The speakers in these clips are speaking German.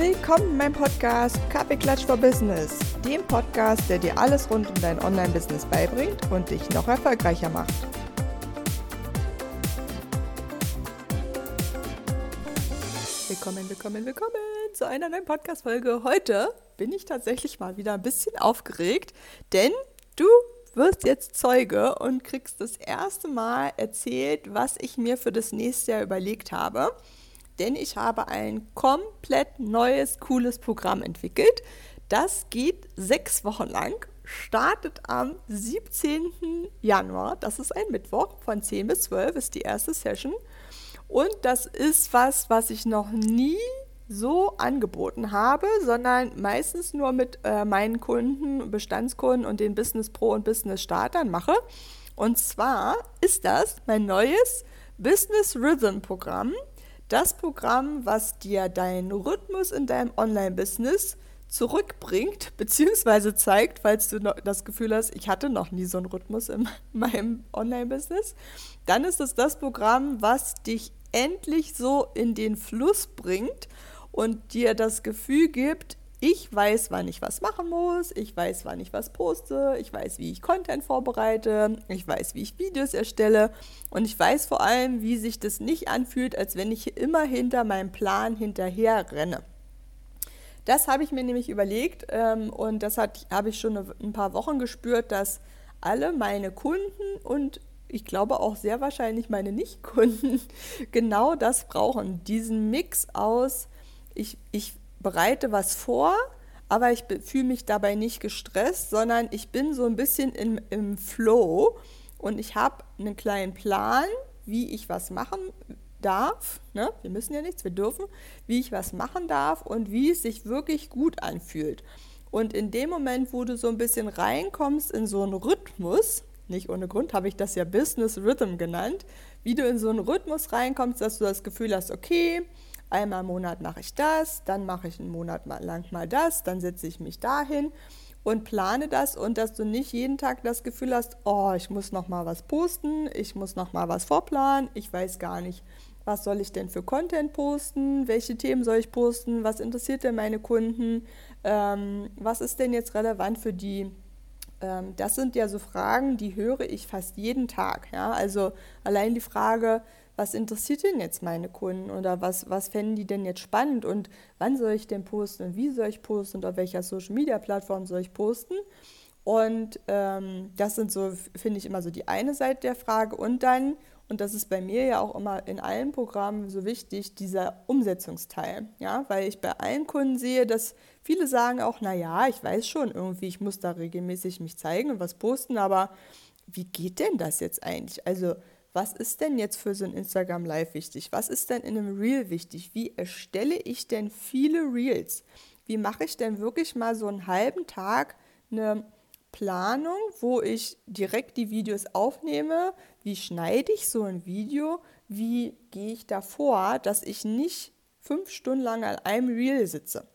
Willkommen in meinem Podcast Kaffeeklatsch for Business, dem Podcast, der dir alles rund um dein Online-Business beibringt und dich noch erfolgreicher macht. Willkommen, willkommen, willkommen zu einer neuen Podcast-Folge. Heute bin ich tatsächlich mal wieder ein bisschen aufgeregt, denn du wirst jetzt Zeuge und kriegst das erste Mal erzählt, was ich mir für das nächste Jahr überlegt habe denn ich habe ein komplett neues, cooles Programm entwickelt. Das geht sechs Wochen lang, startet am 17. Januar, das ist ein Mittwoch, von 10 bis 12 ist die erste Session. Und das ist was, was ich noch nie so angeboten habe, sondern meistens nur mit äh, meinen Kunden, Bestandskunden und den Business Pro und Business Startern mache. Und zwar ist das mein neues Business Rhythm Programm das Programm, was dir deinen Rhythmus in deinem Online-Business zurückbringt, beziehungsweise zeigt, falls du das Gefühl hast, ich hatte noch nie so einen Rhythmus in meinem Online-Business, dann ist es das Programm, was dich endlich so in den Fluss bringt und dir das Gefühl gibt, ich weiß, wann ich was machen muss, ich weiß, wann ich was poste, ich weiß, wie ich Content vorbereite, ich weiß, wie ich Videos erstelle und ich weiß vor allem, wie sich das nicht anfühlt, als wenn ich immer hinter meinem Plan hinterher renne. Das habe ich mir nämlich überlegt ähm, und das habe ich schon ein paar Wochen gespürt, dass alle meine Kunden und ich glaube auch sehr wahrscheinlich meine Nicht-Kunden genau das brauchen. Diesen Mix aus, ich, ich bereite was vor, aber ich fühle mich dabei nicht gestresst, sondern ich bin so ein bisschen im, im Flow und ich habe einen kleinen Plan, wie ich was machen darf. Ne? Wir müssen ja nichts, wir dürfen, wie ich was machen darf und wie es sich wirklich gut anfühlt. Und in dem Moment, wo du so ein bisschen reinkommst in so einen Rhythmus, nicht ohne Grund habe ich das ja Business Rhythm genannt, wie du in so einen Rhythmus reinkommst, dass du das Gefühl hast, okay, einmal im Monat mache ich das, dann mache ich einen Monat lang mal das, dann setze ich mich dahin und plane das und dass du nicht jeden Tag das Gefühl hast, oh, ich muss noch mal was posten, ich muss noch mal was vorplanen, ich weiß gar nicht, was soll ich denn für Content posten, welche Themen soll ich posten, was interessiert denn meine Kunden, ähm, was ist denn jetzt relevant für die. Ähm, das sind ja so Fragen, die höre ich fast jeden Tag. Ja? Also allein die Frage, was interessiert denn jetzt meine Kunden oder was, was fänden die denn jetzt spannend und wann soll ich denn posten und wie soll ich posten und auf welcher Social Media Plattform soll ich posten. Und ähm, das sind so, finde ich, immer so die eine Seite der Frage. Und dann, und das ist bei mir ja auch immer in allen Programmen so wichtig, dieser Umsetzungsteil. Ja, weil ich bei allen Kunden sehe, dass viele sagen auch, naja, ich weiß schon irgendwie, ich muss da regelmäßig mich zeigen und was posten, aber wie geht denn das jetzt eigentlich? Also was ist denn jetzt für so ein Instagram Live wichtig? Was ist denn in einem Reel wichtig? Wie erstelle ich denn viele Reels? Wie mache ich denn wirklich mal so einen halben Tag eine Planung, wo ich direkt die Videos aufnehme? Wie schneide ich so ein Video? Wie gehe ich davor, dass ich nicht fünf Stunden lang an einem Reel sitze?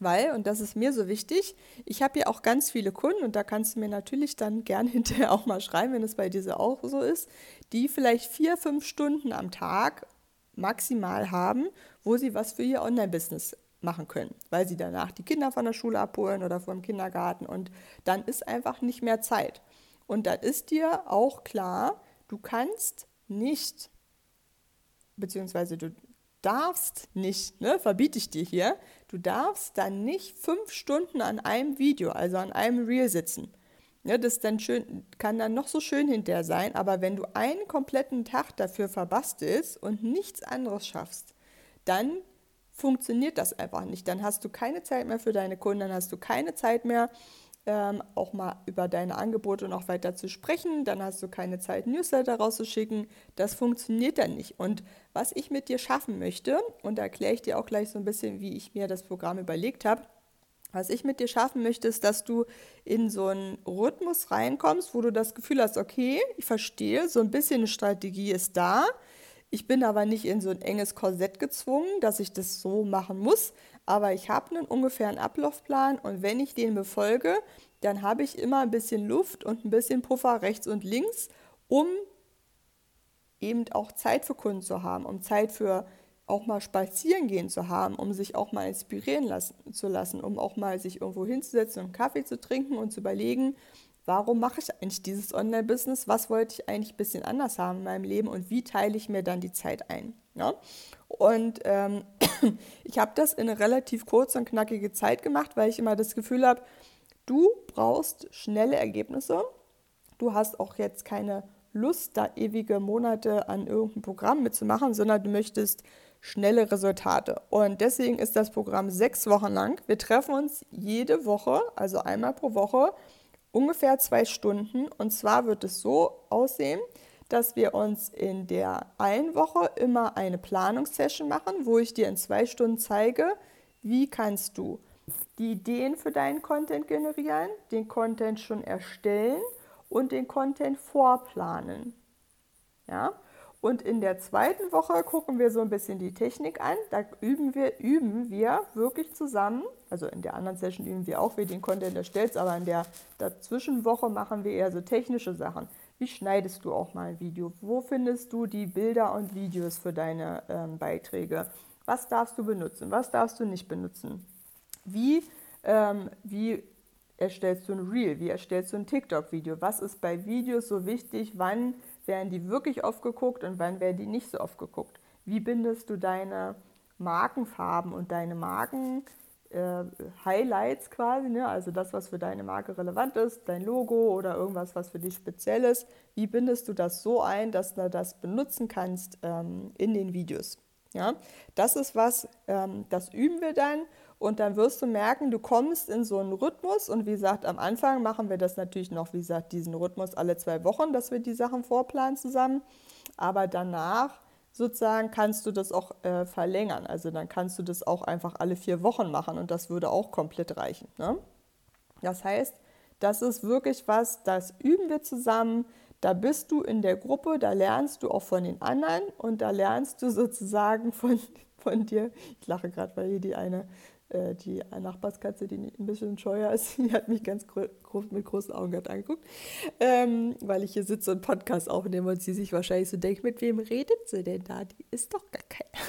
Weil, und das ist mir so wichtig, ich habe ja auch ganz viele Kunden und da kannst du mir natürlich dann gern hinterher auch mal schreiben, wenn es bei dir auch so ist, die vielleicht vier, fünf Stunden am Tag maximal haben, wo sie was für ihr Online-Business machen können, weil sie danach die Kinder von der Schule abholen oder vom Kindergarten und dann ist einfach nicht mehr Zeit. Und dann ist dir auch klar, du kannst nicht, beziehungsweise du darfst nicht, ne, verbiete ich dir hier, du darfst dann nicht fünf Stunden an einem Video, also an einem Reel sitzen. Ja, das dann schön, kann dann noch so schön hinterher sein, aber wenn du einen kompletten Tag dafür verbastelst und nichts anderes schaffst, dann funktioniert das einfach nicht. Dann hast du keine Zeit mehr für deine Kunden, dann hast du keine Zeit mehr, ähm, auch mal über deine Angebote noch weiter zu sprechen. Dann hast du keine Zeit, Newsletter rauszuschicken. Das funktioniert dann nicht. Und was ich mit dir schaffen möchte, und da erkläre ich dir auch gleich so ein bisschen, wie ich mir das Programm überlegt habe, was ich mit dir schaffen möchte, ist, dass du in so einen Rhythmus reinkommst, wo du das Gefühl hast, okay, ich verstehe, so ein bisschen eine Strategie ist da. Ich bin aber nicht in so ein enges Korsett gezwungen, dass ich das so machen muss, aber ich habe einen ungefähren Ablaufplan und wenn ich den befolge, dann habe ich immer ein bisschen Luft und ein bisschen Puffer rechts und links, um eben auch Zeit für Kunden zu haben, um Zeit für auch mal spazieren gehen zu haben, um sich auch mal inspirieren lassen, zu lassen, um auch mal sich irgendwo hinzusetzen und Kaffee zu trinken und zu überlegen, warum mache ich eigentlich dieses Online-Business? Was wollte ich eigentlich ein bisschen anders haben in meinem Leben und wie teile ich mir dann die Zeit ein? Ja? Und ähm, ich habe das in eine relativ kurze und knackige Zeit gemacht, weil ich immer das Gefühl habe, du brauchst schnelle Ergebnisse. Du hast auch jetzt keine Lust, da ewige Monate an irgendeinem Programm mitzumachen, sondern du möchtest schnelle Resultate. Und deswegen ist das Programm sechs Wochen lang. Wir treffen uns jede Woche, also einmal pro Woche, ungefähr zwei Stunden. Und zwar wird es so aussehen, dass wir uns in der einen Woche immer eine Planungssession machen, wo ich dir in zwei Stunden zeige, wie kannst du die Ideen für deinen Content generieren, den Content schon erstellen und den Content vorplanen. Ja? Und in der zweiten Woche gucken wir so ein bisschen die Technik an. Da üben wir, üben wir wirklich zusammen. Also in der anderen Session üben wir auch, wie den Content erstellst, aber in der Dazwischenwoche machen wir eher so technische Sachen. Wie schneidest du auch mal ein Video? Wo findest du die Bilder und Videos für deine ähm, Beiträge? Was darfst du benutzen? Was darfst du nicht benutzen? Wie, ähm, wie erstellst du ein Reel? Wie erstellst du ein TikTok-Video? Was ist bei Videos so wichtig? Wann werden die wirklich oft geguckt und wann werden die nicht so oft geguckt? Wie bindest du deine Markenfarben und deine Marken äh, quasi, ne? also das, was für deine Marke relevant ist, dein Logo oder irgendwas, was für dich speziell ist, wie bindest du das so ein, dass du das benutzen kannst ähm, in den Videos? Ja? Das ist was, ähm, das üben wir dann und dann wirst du merken, du kommst in so einen Rhythmus. Und wie gesagt, am Anfang machen wir das natürlich noch, wie gesagt, diesen Rhythmus alle zwei Wochen, dass wir die Sachen vorplanen zusammen. Aber danach sozusagen kannst du das auch äh, verlängern. Also dann kannst du das auch einfach alle vier Wochen machen und das würde auch komplett reichen. Ne? Das heißt, das ist wirklich was, das üben wir zusammen. Da bist du in der Gruppe, da lernst du auch von den anderen und da lernst du sozusagen von, von dir. Ich lache gerade, weil hier die eine äh, die Nachbarskatze, die ein bisschen scheuer ist, die hat mich ganz groß, mit großen Augen gerade angeguckt, ähm, weil ich hier sitze und Podcast aufnehme und sie sich wahrscheinlich so denkt, mit wem redet sie denn da? Die ist doch gar keiner.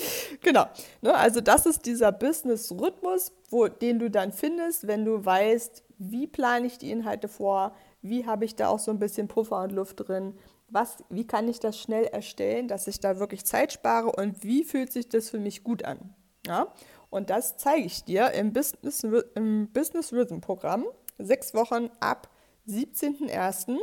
genau. Ne, also das ist dieser Business-Rhythmus, den du dann findest, wenn du weißt, wie plane ich die Inhalte vor, wie habe ich da auch so ein bisschen Puffer und Luft drin, was, wie kann ich das schnell erstellen, dass ich da wirklich Zeit spare und wie fühlt sich das für mich gut an. Ja? Und das zeige ich dir im Business, im Business Rhythm Programm. Sechs Wochen ab 17.01.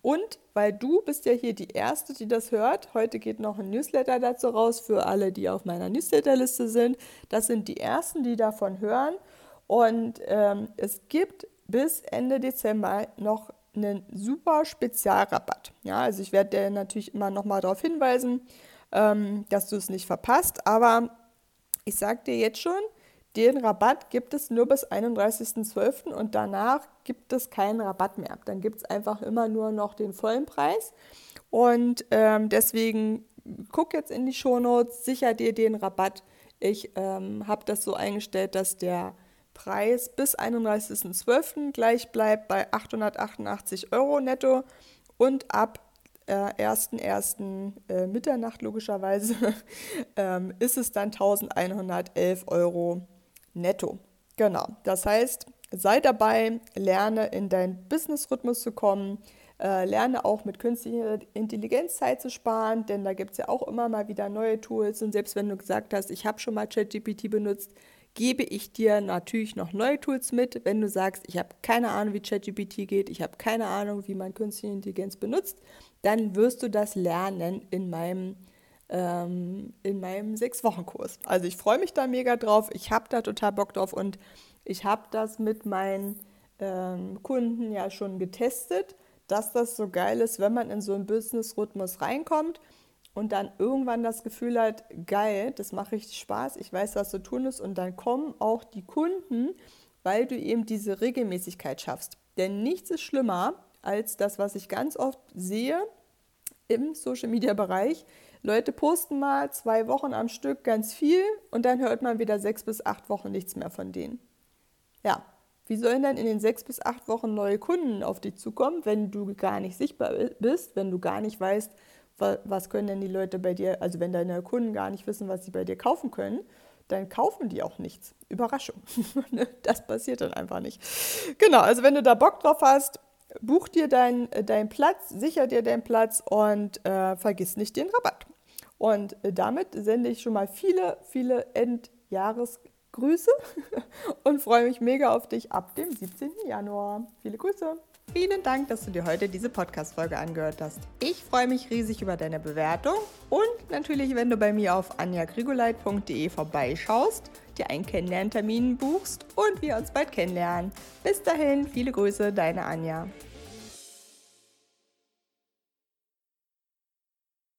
Und weil du bist ja hier die Erste, die das hört, heute geht noch ein Newsletter dazu raus für alle, die auf meiner Newsletterliste sind. Das sind die Ersten, die davon hören. Und ähm, es gibt bis Ende Dezember noch einen super Spezialrabatt. Ja, also ich werde dir natürlich immer noch mal darauf hinweisen, ähm, dass du es nicht verpasst. Aber ich sage dir jetzt schon, den Rabatt gibt es nur bis 31.12. und danach gibt es keinen Rabatt mehr. Dann gibt es einfach immer nur noch den vollen Preis. Und ähm, deswegen guck jetzt in die Shownotes, sicher dir den Rabatt. Ich ähm, habe das so eingestellt, dass der Preis bis 31.12. gleich bleibt bei 888 Euro netto und ab äh, 1.1. Äh, Mitternacht logischerweise ähm, ist es dann 1111 Euro netto. Genau, das heißt, sei dabei, lerne in deinen Business-Rhythmus zu kommen, äh, lerne auch mit künstlicher Intelligenz Zeit zu sparen, denn da gibt es ja auch immer mal wieder neue Tools. Und selbst wenn du gesagt hast, ich habe schon mal ChatGPT benutzt, gebe ich dir natürlich noch neue Tools mit. Wenn du sagst, ich habe keine Ahnung, wie ChatGPT geht, ich habe keine Ahnung, wie man künstliche Intelligenz benutzt, dann wirst du das lernen in meinem ähm, in meinem Sechs-Wochen-Kurs. Also ich freue mich da mega drauf. Ich habe da total Bock drauf und ich habe das mit meinen ähm, Kunden ja schon getestet, dass das so geil ist, wenn man in so einen Business-Rhythmus reinkommt und dann irgendwann das Gefühl hat, geil, das macht richtig Spaß, ich weiß, was zu tun ist und dann kommen auch die Kunden, weil du eben diese Regelmäßigkeit schaffst. Denn nichts ist schlimmer als das, was ich ganz oft sehe im Social-Media-Bereich. Leute posten mal zwei Wochen am Stück ganz viel und dann hört man wieder sechs bis acht Wochen nichts mehr von denen. Ja, wie sollen dann in den sechs bis acht Wochen neue Kunden auf dich zukommen, wenn du gar nicht sichtbar bist, wenn du gar nicht weißt, was können denn die Leute bei dir, also wenn deine Kunden gar nicht wissen, was sie bei dir kaufen können, dann kaufen die auch nichts. Überraschung. Ne? das passiert dann einfach nicht. Genau, also wenn du da Bock drauf hast, buch dir deinen dein Platz, sicher dir deinen Platz und äh, vergiss nicht den Rabatt. Und äh, damit sende ich schon mal viele, viele Endjahresgrüße und freue mich mega auf dich ab dem 17. Januar. Viele Grüße. Vielen Dank, dass du dir heute diese Podcast-Folge angehört hast. Ich freue mich riesig über deine Bewertung und natürlich, wenn du bei mir auf anjagrigoleit.de vorbeischaust, dir einen Kennenlerntermin buchst und wir uns bald kennenlernen. Bis dahin, viele Grüße, deine Anja.